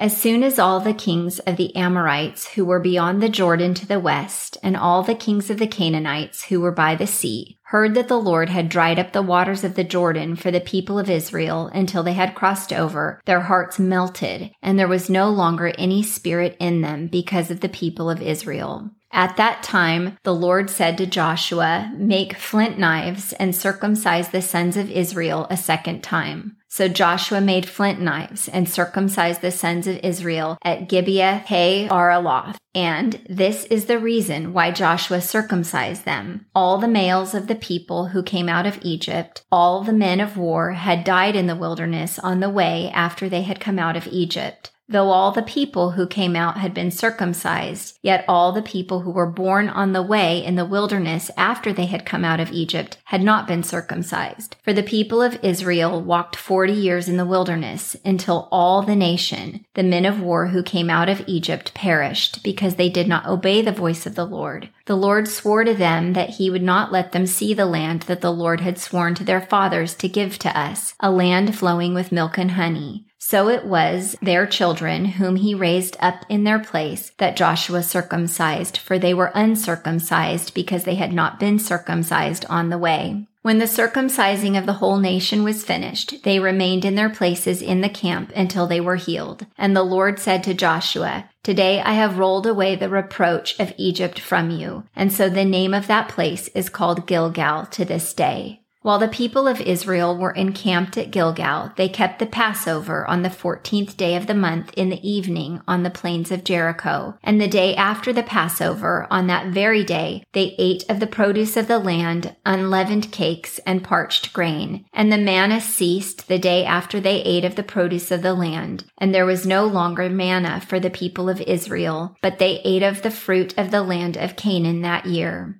As soon as all the kings of the Amorites who were beyond the Jordan to the west, and all the kings of the Canaanites who were by the sea, heard that the Lord had dried up the waters of the Jordan for the people of Israel until they had crossed over, their hearts melted, and there was no longer any spirit in them because of the people of Israel. At that time, the Lord said to Joshua, Make flint knives and circumcise the sons of Israel a second time. So Joshua made flint knives and circumcised the sons of Israel at Gibeath-haaraloth. And this is the reason why Joshua circumcised them. All the males of the people who came out of Egypt, all the men of war had died in the wilderness on the way after they had come out of Egypt. Though all the people who came out had been circumcised, yet all the people who were born on the way in the wilderness after they had come out of Egypt had not been circumcised. For the people of Israel walked forty years in the wilderness until all the nation, the men of war who came out of Egypt, perished because they did not obey the voice of the Lord. The Lord swore to them that he would not let them see the land that the Lord had sworn to their fathers to give to us, a land flowing with milk and honey. So it was their children whom he raised up in their place that Joshua circumcised, for they were uncircumcised because they had not been circumcised on the way. When the circumcising of the whole nation was finished, they remained in their places in the camp until they were healed. And the Lord said to Joshua, Today I have rolled away the reproach of Egypt from you. And so the name of that place is called Gilgal to this day. While the people of Israel were encamped at Gilgal, they kept the Passover on the fourteenth day of the month in the evening on the plains of Jericho. And the day after the Passover, on that very day, they ate of the produce of the land, unleavened cakes and parched grain. And the manna ceased the day after they ate of the produce of the land. And there was no longer manna for the people of Israel, but they ate of the fruit of the land of Canaan that year.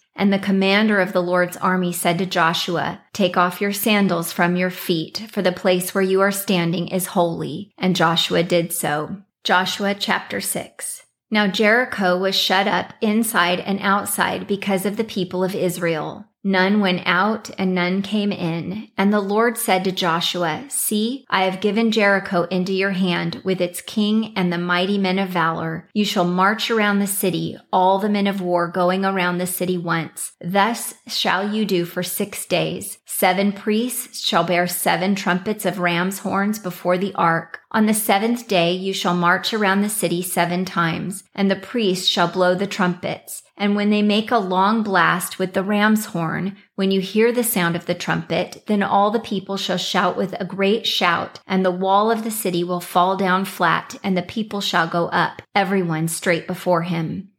And the commander of the Lord's army said to Joshua, Take off your sandals from your feet, for the place where you are standing is holy. And Joshua did so. Joshua chapter 6. Now Jericho was shut up inside and outside because of the people of Israel. None went out and none came in. And the Lord said to Joshua, See, I have given Jericho into your hand with its king and the mighty men of valor. You shall march around the city, all the men of war going around the city once. Thus shall you do for six days. Seven priests shall bear seven trumpets of ram's horns before the ark. On the seventh day you shall march around the city seven times, and the priests shall blow the trumpets. And when they make a long blast with the ram's horn, when you hear the sound of the trumpet, then all the people shall shout with a great shout, and the wall of the city will fall down flat, and the people shall go up, everyone straight before him.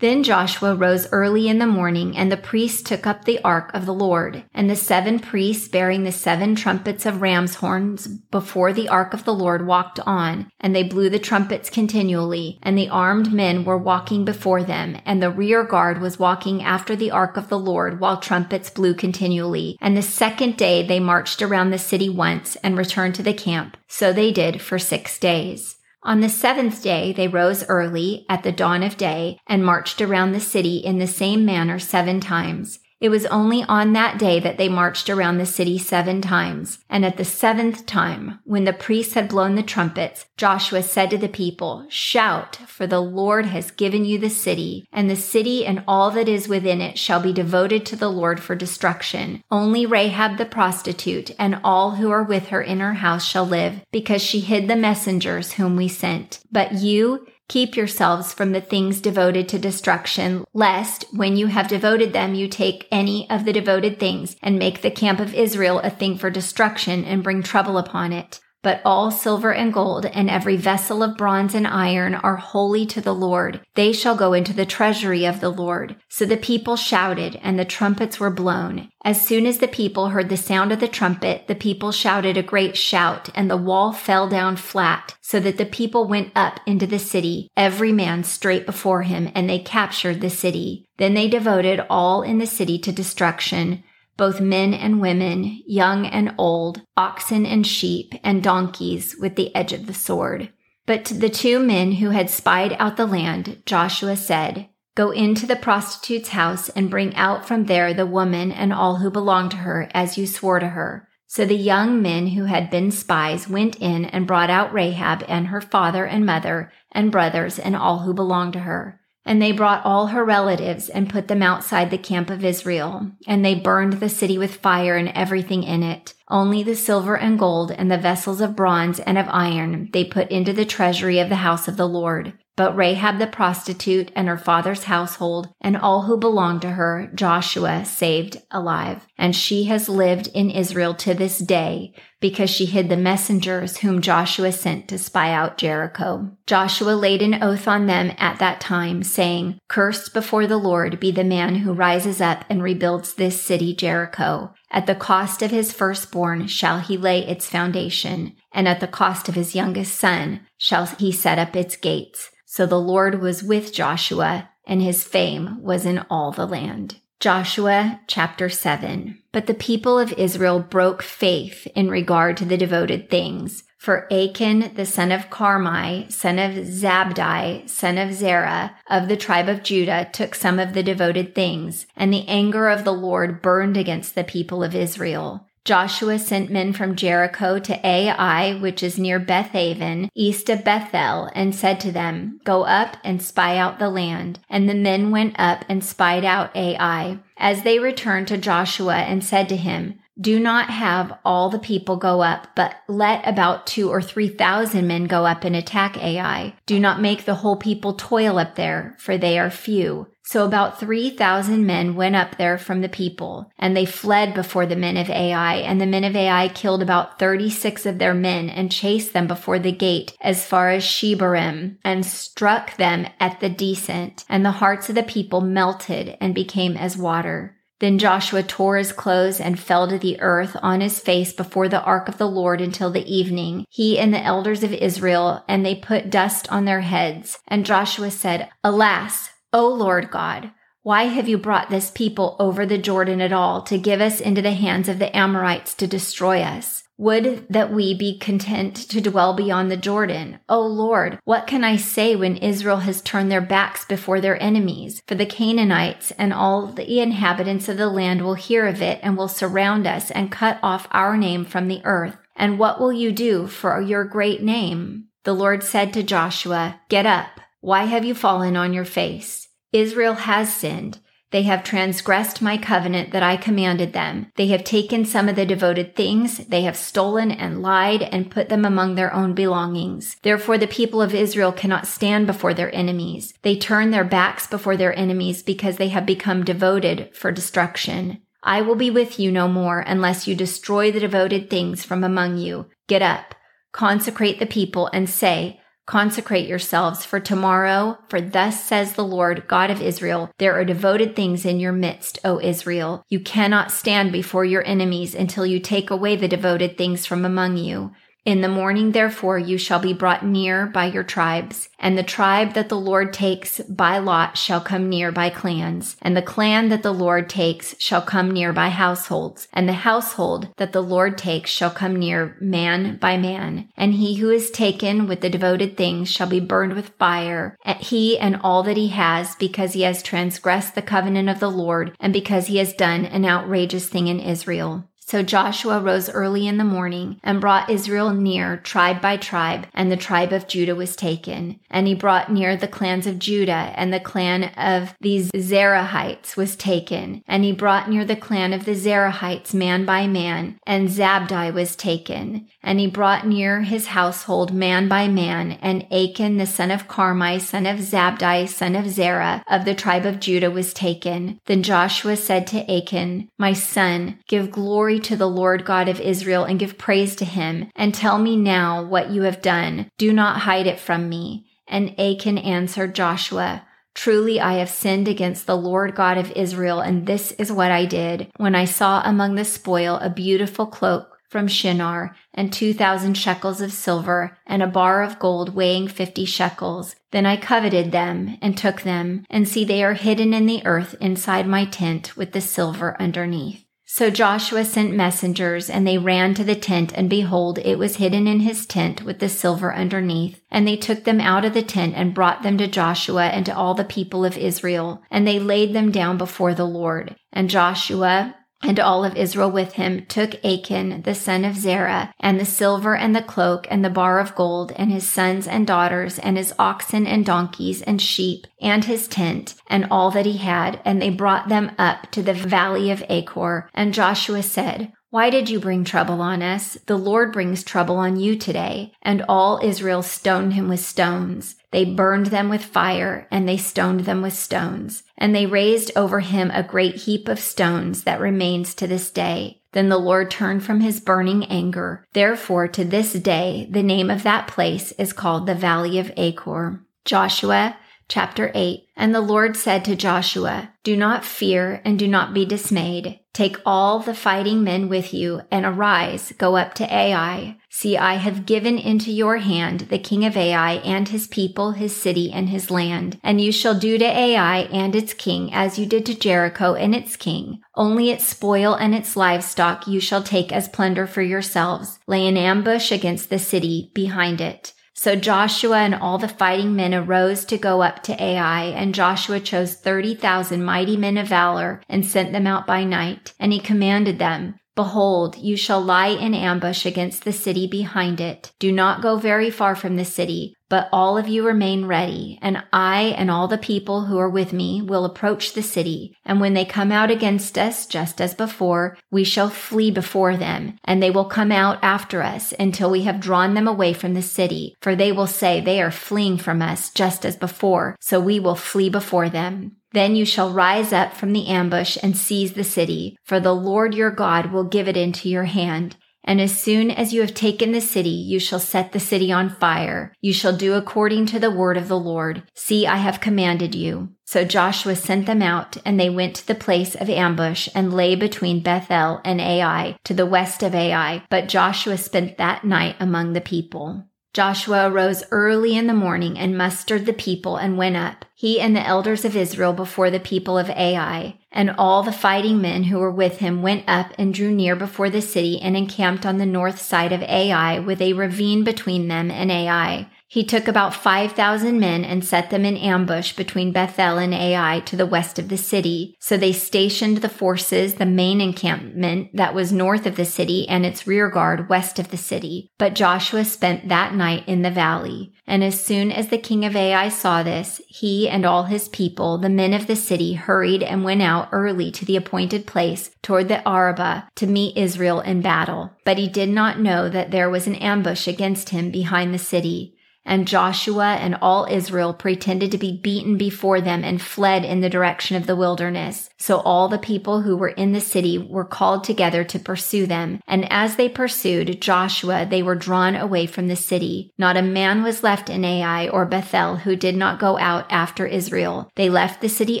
Then Joshua rose early in the morning, and the priests took up the ark of the Lord. And the seven priests bearing the seven trumpets of ram's horns before the ark of the Lord walked on, and they blew the trumpets continually, and the armed men were walking before them, and the rear guard was walking after the ark of the Lord while trumpets blew continually. And the second day they marched around the city once and returned to the camp. So they did for six days. On the seventh day, they rose early at the dawn of day and marched around the city in the same manner seven times. It was only on that day that they marched around the city seven times. And at the seventh time, when the priests had blown the trumpets, Joshua said to the people, Shout, for the Lord has given you the city, and the city and all that is within it shall be devoted to the Lord for destruction. Only Rahab the prostitute and all who are with her in her house shall live, because she hid the messengers whom we sent. But you, Keep yourselves from the things devoted to destruction, lest when you have devoted them, you take any of the devoted things and make the camp of Israel a thing for destruction and bring trouble upon it. But all silver and gold and every vessel of bronze and iron are holy to the Lord. They shall go into the treasury of the Lord. So the people shouted and the trumpets were blown. As soon as the people heard the sound of the trumpet, the people shouted a great shout and the wall fell down flat so that the people went up into the city, every man straight before him, and they captured the city. Then they devoted all in the city to destruction both men and women, young and old, oxen and sheep, and donkeys with the edge of the sword. But to the two men who had spied out the land, Joshua said, Go into the prostitute's house and bring out from there the woman and all who belong to her, as you swore to her. So the young men who had been spies went in and brought out Rahab and her father and mother and brothers and all who belonged to her. And they brought all her relatives and put them outside the camp of Israel. And they burned the city with fire and everything in it. Only the silver and gold and the vessels of bronze and of iron they put into the treasury of the house of the Lord. But Rahab the prostitute and her father's household and all who belonged to her, Joshua saved alive. And she has lived in Israel to this day because she hid the messengers whom Joshua sent to spy out Jericho. Joshua laid an oath on them at that time, saying, Cursed before the Lord be the man who rises up and rebuilds this city Jericho. At the cost of his firstborn shall he lay its foundation, and at the cost of his youngest son shall he set up its gates. So the Lord was with Joshua, and his fame was in all the land. Joshua chapter 7. But the people of Israel broke faith in regard to the devoted things. For Achan, the son of Carmi, son of Zabdi, son of Zerah, of the tribe of Judah, took some of the devoted things, and the anger of the Lord burned against the people of Israel. Joshua sent men from Jericho to Ai, which is near Bethaven, east of Bethel, and said to them, Go up and spy out the land. And the men went up and spied out Ai. As they returned to Joshua and said to him, do not have all the people go up, but let about two or three thousand men go up and attack Ai. Do not make the whole people toil up there, for they are few. So about 3,000 men went up there from the people, and they fled before the men of Ai, and the men of Ai killed about 36 of their men and chased them before the gate as far as Shebarim, and struck them at the descent, and the hearts of the people melted and became as water. Then Joshua tore his clothes and fell to the earth on his face before the ark of the Lord until the evening, he and the elders of Israel, and they put dust on their heads. And Joshua said, Alas, O Lord God, why have you brought this people over the Jordan at all to give us into the hands of the Amorites to destroy us? Would that we be content to dwell beyond the Jordan. O Lord, what can I say when Israel has turned their backs before their enemies? For the Canaanites and all the inhabitants of the land will hear of it and will surround us and cut off our name from the earth. And what will you do for your great name? The Lord said to Joshua, Get up. Why have you fallen on your face? Israel has sinned. They have transgressed my covenant that I commanded them. They have taken some of the devoted things. They have stolen and lied and put them among their own belongings. Therefore, the people of Israel cannot stand before their enemies. They turn their backs before their enemies because they have become devoted for destruction. I will be with you no more unless you destroy the devoted things from among you. Get up, consecrate the people, and say, Consecrate yourselves for tomorrow, for thus says the Lord God of Israel, there are devoted things in your midst, O Israel. You cannot stand before your enemies until you take away the devoted things from among you. In the morning, therefore, you shall be brought near by your tribes, and the tribe that the Lord takes by lot shall come near by clans, and the clan that the Lord takes shall come near by households, and the household that the Lord takes shall come near man by man, and he who is taken with the devoted things shall be burned with fire, he and all that he has, because he has transgressed the covenant of the Lord, and because he has done an outrageous thing in Israel. So Joshua rose early in the morning and brought Israel near tribe by tribe, and the tribe of Judah was taken. And he brought near the clans of Judah, and the clan of these Zerahites was taken. And he brought near the clan of the Zerahites man by man, and Zabdi was taken. And he brought near his household man by man, and Achan the son of Carmi, son of Zabdi, son of Zerah, of the tribe of Judah was taken. Then Joshua said to Achan, My son, give glory to the Lord God of Israel and give praise to him, and tell me now what you have done. Do not hide it from me. And Achan answered Joshua, Truly I have sinned against the Lord God of Israel, and this is what I did. When I saw among the spoil a beautiful cloak from Shinar, and two thousand shekels of silver, and a bar of gold weighing fifty shekels. Then I coveted them, and took them, and see they are hidden in the earth inside my tent with the silver underneath. So Joshua sent messengers, and they ran to the tent, and behold, it was hidden in his tent with the silver underneath. And they took them out of the tent and brought them to Joshua and to all the people of Israel, and they laid them down before the Lord. And Joshua and all of Israel with him took Achan, the son of Zerah, and the silver and the cloak and the bar of gold, and his sons and daughters, and his oxen and donkeys and sheep, and his tent, and all that he had, and they brought them up to the valley of Achor. And Joshua said, why did you bring trouble on us? The Lord brings trouble on you today. And all Israel stoned him with stones. They burned them with fire, and they stoned them with stones. And they raised over him a great heap of stones that remains to this day. Then the Lord turned from his burning anger. Therefore, to this day, the name of that place is called the Valley of Achor. Joshua chapter 8. And the Lord said to Joshua, Do not fear and do not be dismayed. Take all the fighting men with you and arise, go up to Ai. See, I have given into your hand the king of Ai and his people, his city, and his land. And you shall do to Ai and its king as you did to Jericho and its king. Only its spoil and its livestock you shall take as plunder for yourselves. Lay an ambush against the city behind it. So Joshua and all the fighting men arose to go up to Ai, and Joshua chose 30,000 mighty men of valor and sent them out by night. And he commanded them, Behold, you shall lie in ambush against the city behind it. Do not go very far from the city, but all of you remain ready, and I and all the people who are with me will approach the city. And when they come out against us, just as before, we shall flee before them, and they will come out after us until we have drawn them away from the city. For they will say, They are fleeing from us, just as before, so we will flee before them. Then you shall rise up from the ambush and seize the city, for the Lord your God will give it into your hand. And as soon as you have taken the city, you shall set the city on fire. You shall do according to the word of the Lord. See, I have commanded you. So Joshua sent them out, and they went to the place of ambush and lay between Bethel and Ai to the west of Ai. But Joshua spent that night among the people. Joshua arose early in the morning and mustered the people and went up, he and the elders of Israel before the people of Ai. And all the fighting men who were with him went up and drew near before the city and encamped on the north side of Ai with a ravine between them and Ai. He took about 5,000 men and set them in ambush between Bethel and Ai to the west of the city. So they stationed the forces, the main encampment that was north of the city and its rear guard west of the city. But Joshua spent that night in the valley. And as soon as the king of Ai saw this, he and all his people, the men of the city, hurried and went out early to the appointed place toward the Arabah to meet Israel in battle. But he did not know that there was an ambush against him behind the city. And Joshua and all Israel pretended to be beaten before them and fled in the direction of the wilderness. So all the people who were in the city were called together to pursue them. And as they pursued Joshua, they were drawn away from the city. Not a man was left in Ai or Bethel who did not go out after Israel. They left the city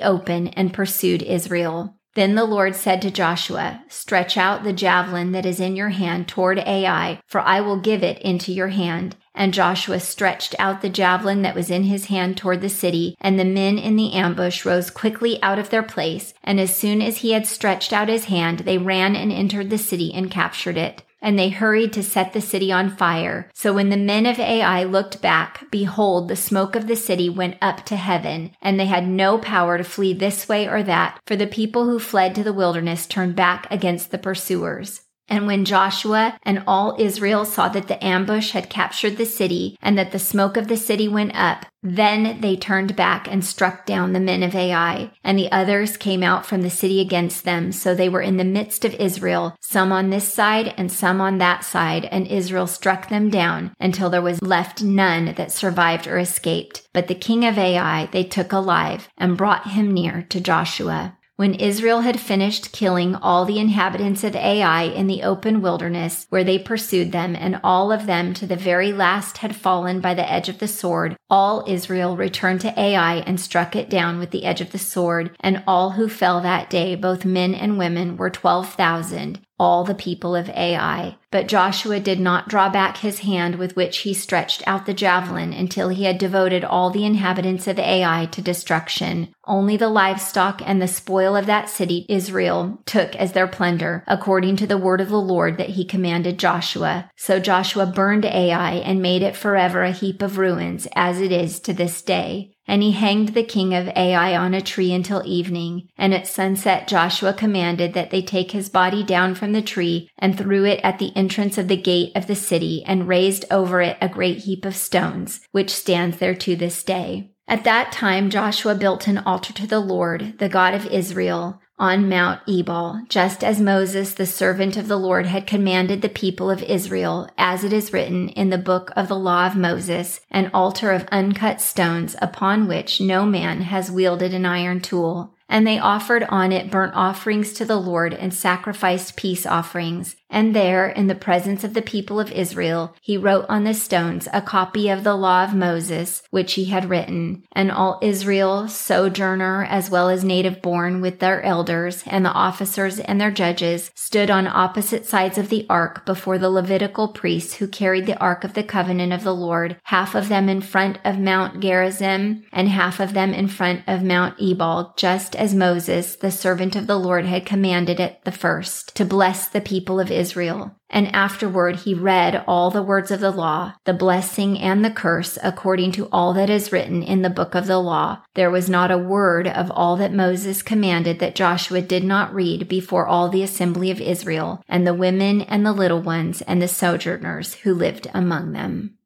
open and pursued Israel. Then the Lord said to Joshua, Stretch out the javelin that is in your hand toward Ai, for I will give it into your hand. And Joshua stretched out the javelin that was in his hand toward the city, and the men in the ambush rose quickly out of their place. And as soon as he had stretched out his hand, they ran and entered the city and captured it and they hurried to set the city on fire. So when the men of Ai looked back, behold, the smoke of the city went up to heaven, and they had no power to flee this way or that, for the people who fled to the wilderness turned back against the pursuers. And when Joshua and all Israel saw that the ambush had captured the city and that the smoke of the city went up, then they turned back and struck down the men of Ai. And the others came out from the city against them. So they were in the midst of Israel, some on this side and some on that side. And Israel struck them down until there was left none that survived or escaped. But the king of Ai they took alive and brought him near to Joshua. When Israel had finished killing all the inhabitants of Ai in the open wilderness where they pursued them, and all of them to the very last had fallen by the edge of the sword, all Israel returned to Ai and struck it down with the edge of the sword, and all who fell that day, both men and women, were twelve thousand all the people of Ai. But Joshua did not draw back his hand with which he stretched out the javelin until he had devoted all the inhabitants of Ai to destruction. Only the livestock and the spoil of that city Israel took as their plunder, according to the word of the Lord that he commanded Joshua. So Joshua burned Ai and made it forever a heap of ruins, as it is to this day. And he hanged the king of Ai on a tree until evening. And at sunset Joshua commanded that they take his body down from the tree and threw it at the entrance of the gate of the city and raised over it a great heap of stones, which stands there to this day. At that time Joshua built an altar to the Lord, the God of Israel, on Mount Ebal, just as Moses, the servant of the Lord, had commanded the people of Israel, as it is written in the book of the law of Moses, an altar of uncut stones upon which no man has wielded an iron tool. And they offered on it burnt offerings to the Lord and sacrificed peace offerings. And there, in the presence of the people of Israel, he wrote on the stones a copy of the law of Moses, which he had written. And all Israel, sojourner as well as native born, with their elders and the officers and their judges, stood on opposite sides of the ark before the Levitical priests who carried the ark of the covenant of the Lord, half of them in front of Mount Gerizim and half of them in front of Mount Ebal, just as Moses, the servant of the Lord, had commanded it the first, to bless the people of Israel. And afterward he read all the words of the law, the blessing and the curse, according to all that is written in the book of the law. There was not a word of all that Moses commanded that Joshua did not read before all the assembly of Israel, and the women and the little ones and the sojourners who lived among them.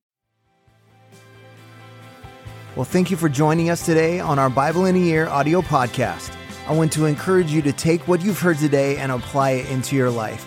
Well, thank you for joining us today on our Bible in a Year audio podcast. I want to encourage you to take what you've heard today and apply it into your life,